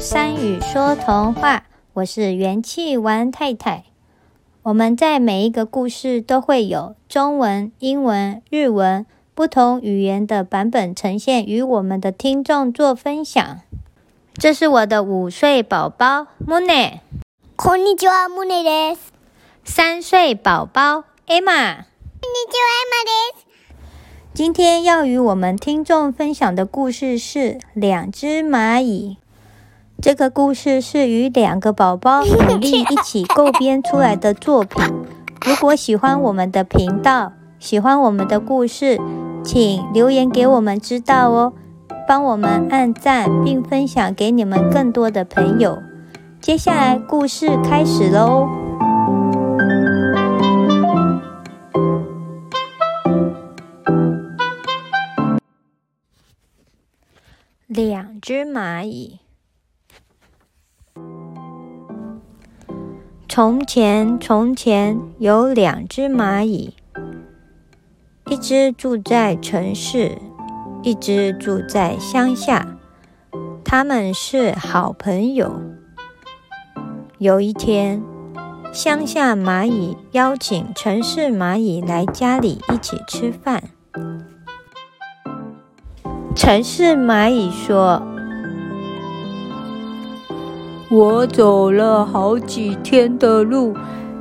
山语说童话，我是元气丸太太。我们在每一个故事都会有中文、英文、日文不同语言的版本呈现，与我们的听众做分享。这是我的五岁宝宝 Mune，こんにちは Mune です。三岁宝宝 Emma，こんにちは Emma です。今天要与我们听众分享的故事是《两只蚂蚁》。这个故事是与两个宝宝 努力一起构编出来的作品。如果喜欢我们的频道，喜欢我们的故事，请留言给我们知道哦，帮我们按赞并分享给你们更多的朋友。接下来故事开始喽。两只蚂蚁。从前，从前有两只蚂蚁，一只住在城市，一只住在乡下，他们是好朋友。有一天，乡下蚂蚁邀请城市蚂蚁来家里一起吃饭。城市蚂蚁说。我走了好几天的路，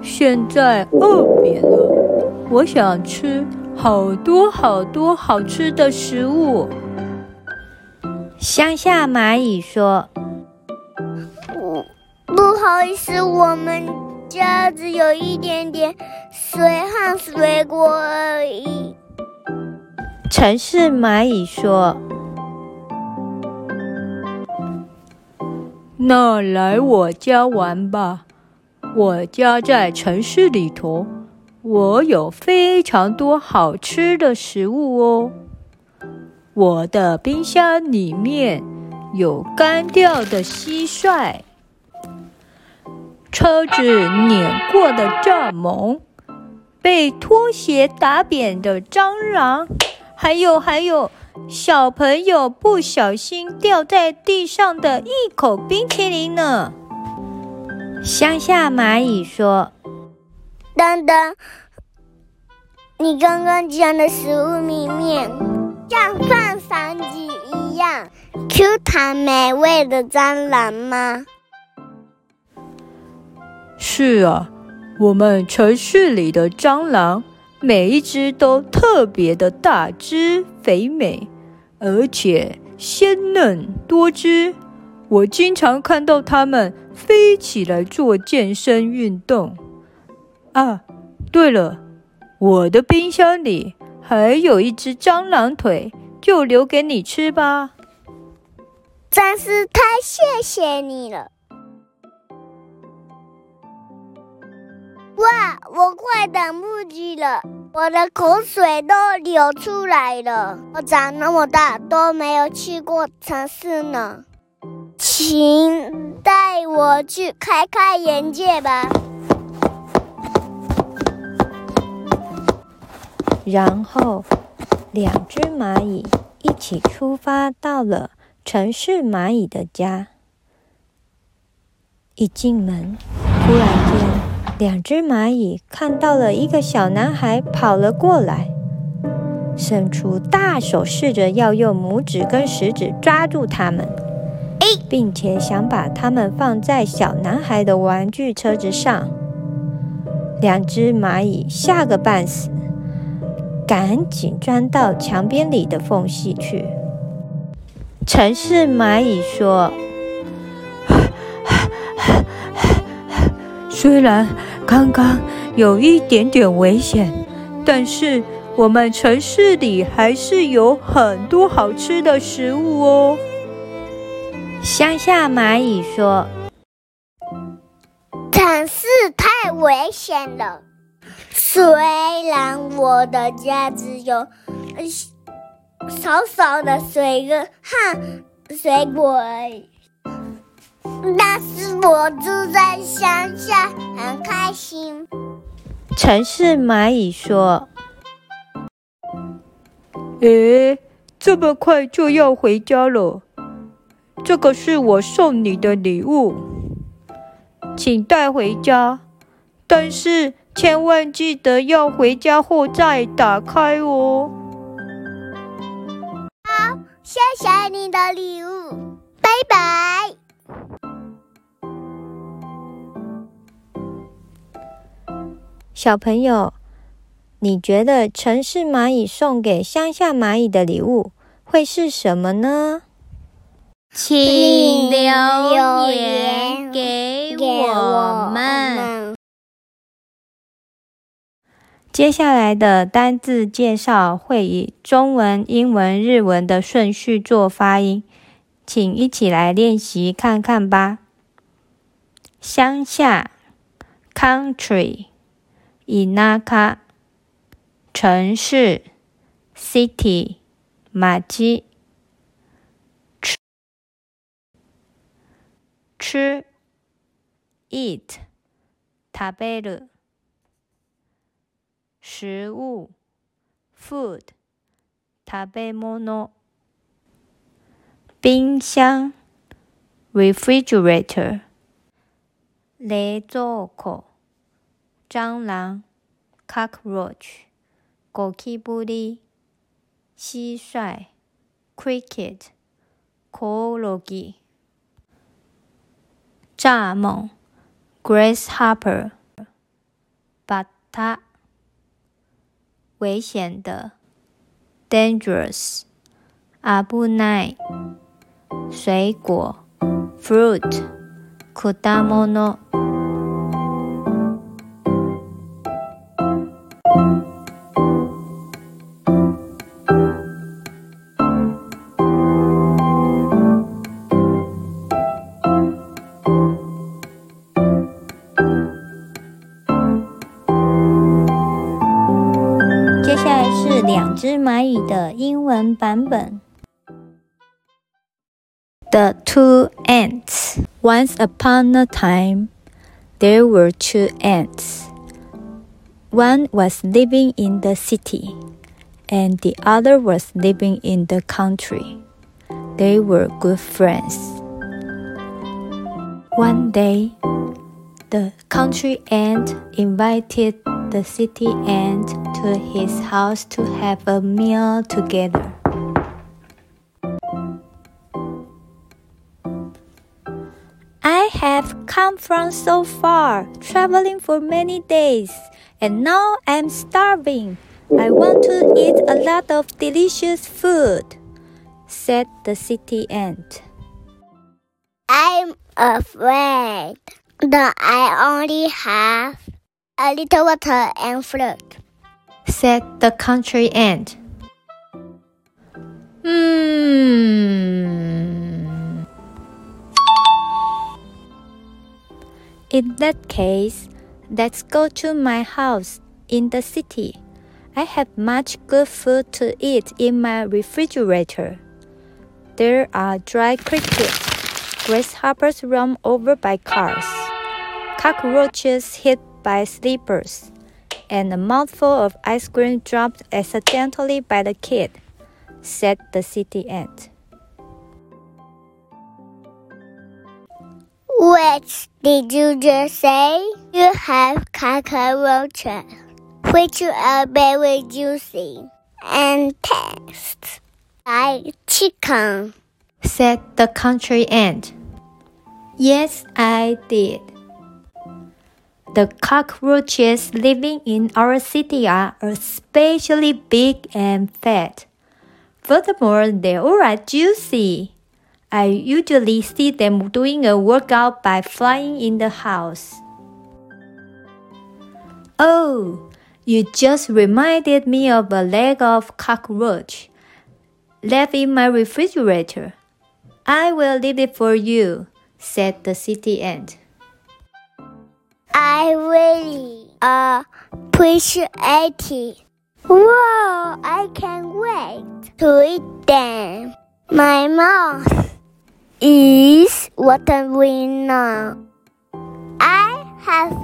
现在饿扁了。我想吃好多好多好吃的食物。乡下蚂蚁说：“不不好意思，我们家只有一点点水和水果而已。”城市蚂蚁说。那来我家玩吧，我家在城市里头，我有非常多好吃的食物哦。我的冰箱里面有干掉的蟋蟀，车子碾过的蚱蜢，被拖鞋打扁的蟑螂，还有还有。小朋友不小心掉在地上的一口冰淇淋呢？乡下蚂蚁说：“等等，你刚刚讲的食物里面像放生鸡一样 Q 弹美味的蟑螂吗？”是啊，我们城市里的蟑螂。每一只都特别的大只肥美，而且鲜嫩多汁。我经常看到它们飞起来做健身运动。啊，对了，我的冰箱里还有一只蟑螂腿，就留给你吃吧。真是太谢谢你了。哇！我快等不及了，我的口水都流出来了。我长那么大都没有去过城市呢，请带我去开开眼界吧。然后，两只蚂蚁一起出发，到了城市蚂蚁的家。一进门，突然间。两只蚂蚁看到了一个小男孩跑了过来，伸出大手，试着要用拇指跟食指抓住他们，并且想把他们放在小男孩的玩具车子上。两只蚂蚁吓个半死，赶紧钻到墙边里的缝隙去。城市蚂蚁说：“ 虽然……”刚刚有一点点危险，但是我们城市里还是有很多好吃的食物哦。乡下蚂蚁说：“城市太危险了，虽然我的家只有呃少少的水人和水果而已。那是我住在乡下，很开心。城市蚂蚁说：“诶，这么快就要回家了？这个是我送你的礼物，请带回家。但是千万记得要回家后再打开哦。”好，谢谢你的礼物，拜拜。小朋友，你觉得城市蚂蚁送给乡下蚂蚁的礼物会是什么呢？请留言给我们。接下来的单字介绍会以中文、英文、日文的顺序做发音，请一起来练习看看吧。乡下，country。Inaka 城市，City，マジ。吃，Eat，食べる。食物，Food，食べ物。冰箱，Refrigerator，冷蔵庫。蟑螂 cockroach, 布子蟋蟀 cricket, 昆虫蚱蜢 grasshopper, 贝塔危险的 dangerous, 阿布奈水果 fruit, 可大么诺。版本。The two ants. Once upon a time, there were two ants. One was living in the city, and the other was living in the country. They were good friends. One day, the country ant invited the city ant to his house to have a meal together. I've come from so far, traveling for many days, and now I'm starving. I want to eat a lot of delicious food, said the city ant. I'm afraid that I only have a little water and fruit, said the country ant. Hmm. In that case, let's go to my house in the city. I have much good food to eat in my refrigerator. There are dry crickets, grasshoppers run over by cars, cockroaches hit by sleepers, and a mouthful of ice cream dropped accidentally by the kid, said the city ant. Which did you just say? You have cockroaches, which are very juicy and taste like chicken, said the country ant. Yes, I did. The cockroaches living in our city are especially big and fat. Furthermore, they are juicy. I usually see them doing a workout by flying in the house. Oh, you just reminded me of a leg of cockroach left in my refrigerator. I will leave it for you, said the city ant. I really appreciate it. Whoa, I can't wait to eat them. My mouth is what I'm now. I have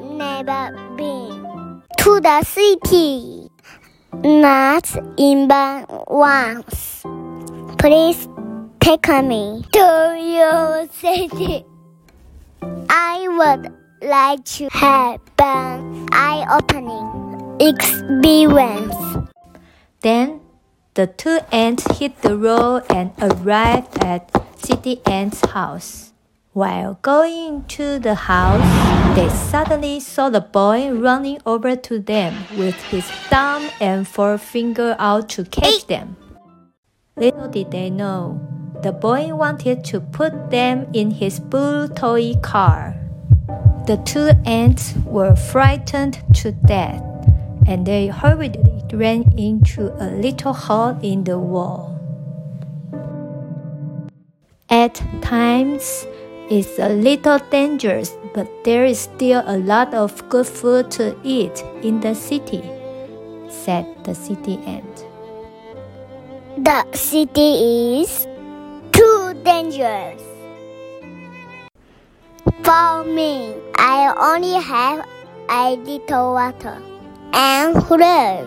never been to the city, not even once. Please take me to your city. I would like to have an eye-opening experience. Then the two ants hit the road and arrived at City Ant's house. While going to the house, they suddenly saw the boy running over to them with his thumb and forefinger out to catch them. Little did they know, the boy wanted to put them in his blue toy car. The two ants were frightened to death and they hurriedly ran into a little hole in the wall. At times, it's a little dangerous, but there is still a lot of good food to eat in the city, said the city ant. The city is too dangerous. For me, I only have a little water and hurt.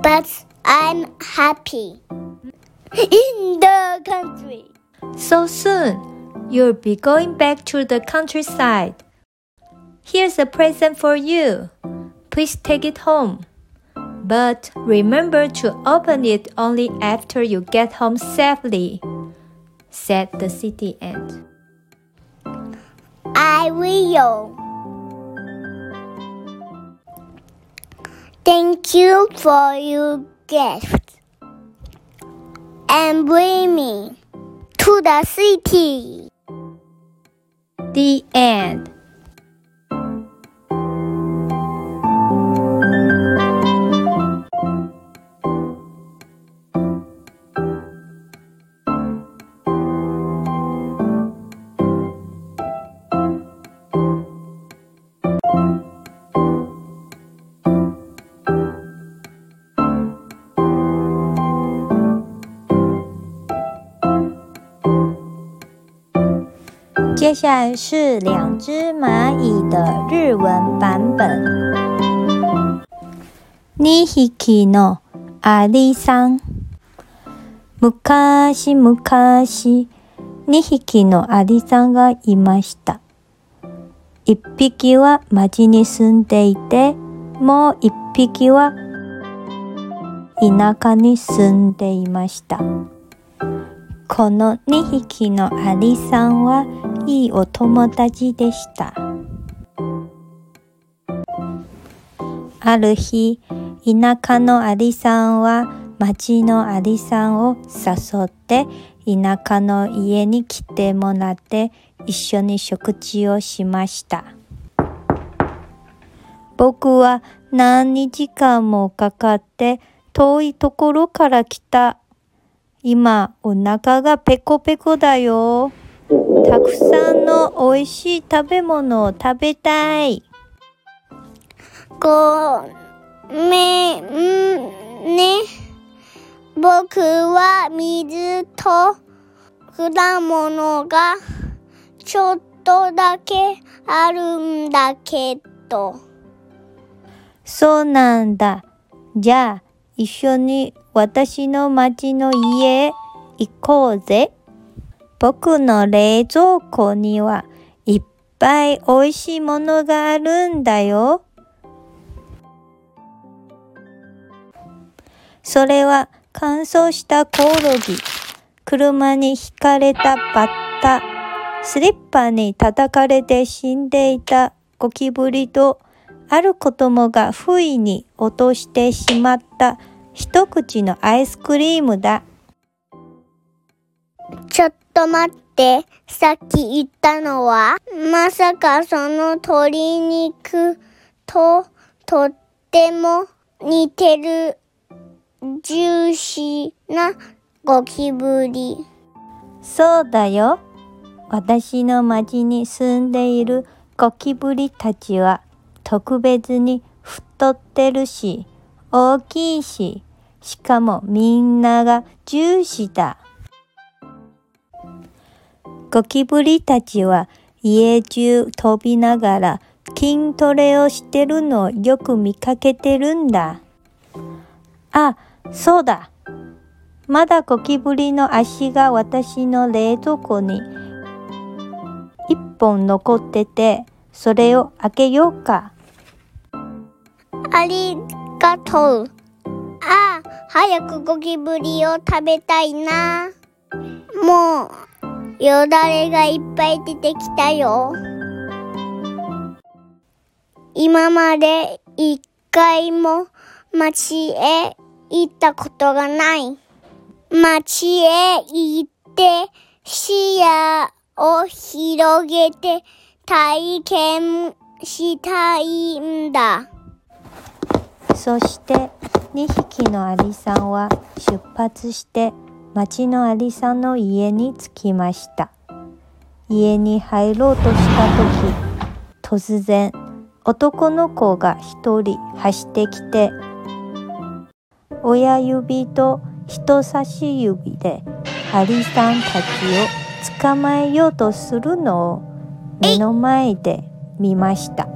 But I'm happy in the country. So soon, you'll be going back to the countryside. Here's a present for you. Please take it home. But remember to open it only after you get home safely, said the city ant. I will. Thank you for your gift and bring me to the city. The end. 接下来是两只蚂蚁的日文版本。二匹のアリさん。昔昔、2匹のアリさんがいました。1匹は町に住んでいて、もう1匹は田舎に住んでいました。この2匹のアリさんはいいお友達でした。ある日、田舎のアリさんは町のアリさんを誘って田舎の家に来てもらって一緒に食事をしました。僕は何時間もかかって遠いところから来た。今お腹がペコペコだよ。たくさんの美味しい食べ物を食べたい。ごめんね。僕は水と果物がちょっとだけあるんだけど。そうなんだ。じゃあ一緒に私の町の家へ行こうぜ。僕の冷蔵庫にはいっぱい美味しいものがあるんだよ。それは乾燥したコオロギ、車にひかれたバッタ、スリッパに叩かれて死んでいたゴキブリと、ある子供が不意に落としてしまった一口のアイスクリームだ。ちょっと待って、さっき言ったのは、まさかその鶏肉ととっても似てるジューシーなゴキブリ。そうだよ。私の町に住んでいるゴキブリたちは特別に太ってるし、大きいし、しかもみんながジューシーだ。ゴキブリたちは家中飛びながら筋トレをしてるのをよく見かけてるんだ。あ、そうだ。まだゴキブリの足が私の冷蔵庫に一本残ってて、それを開けようか。ありがとう。ああ、早くゴキブリを食べたいな。もうよだれがいっぱい出てきたよ。今まで一回も町へ行ったことがない。町へ行って視野を広げて体験したいんだ。そして2匹のアリさんは出発して町のありさんの家に着きました。家に入ろうとした時、突然、男の子が一人走ってきて、親指と人差し指でアリさんたちを捕まえようとするのを目の前で見ました。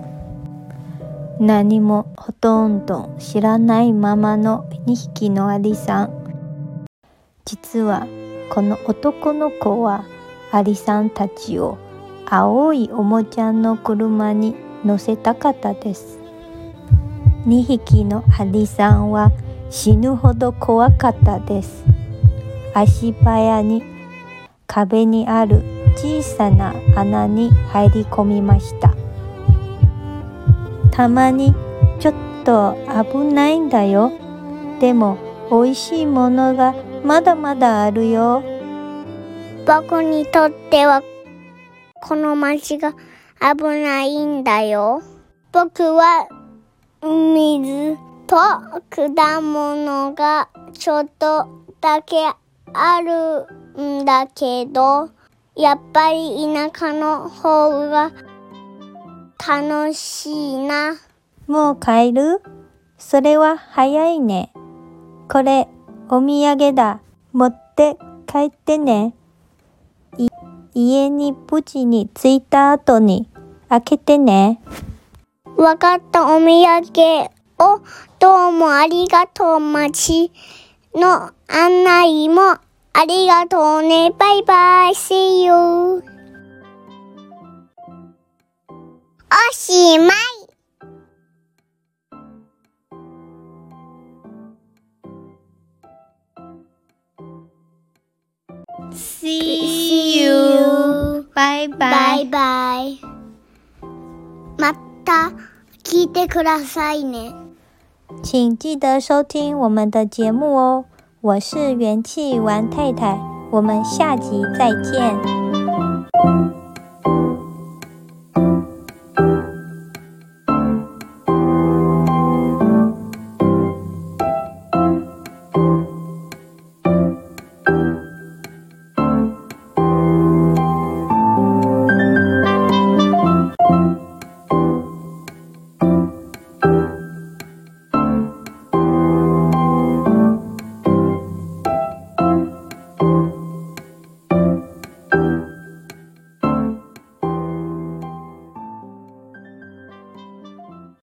何もほとんど知らないままの2匹のアリさん。実はこの男の子はアリさんたちを青いおもちゃの車に乗せたかったです2匹のアリさんは死ぬほど怖かったです足早に壁にある小さな穴に入り込みましたたまにちょっと危ないんだよでも美味しいものがまだまだあるよ。僕にとってはこの街が危ないんだよ。僕は水と果物がちょっとだけあるんだけど、やっぱり田舎の方が楽しいな。もう帰るそれは早いね。これ、お土産だ。持って帰ってね。家に無事に着いた後に開けてね。わかったお土産をどうもありがとう町の案内もありがとうね。バイバイ。See you. おしまい。See you. Bye bye bye. また聞いてくださいね。请记得收听我们的节目哦。我是元气丸太太，我们下集再见。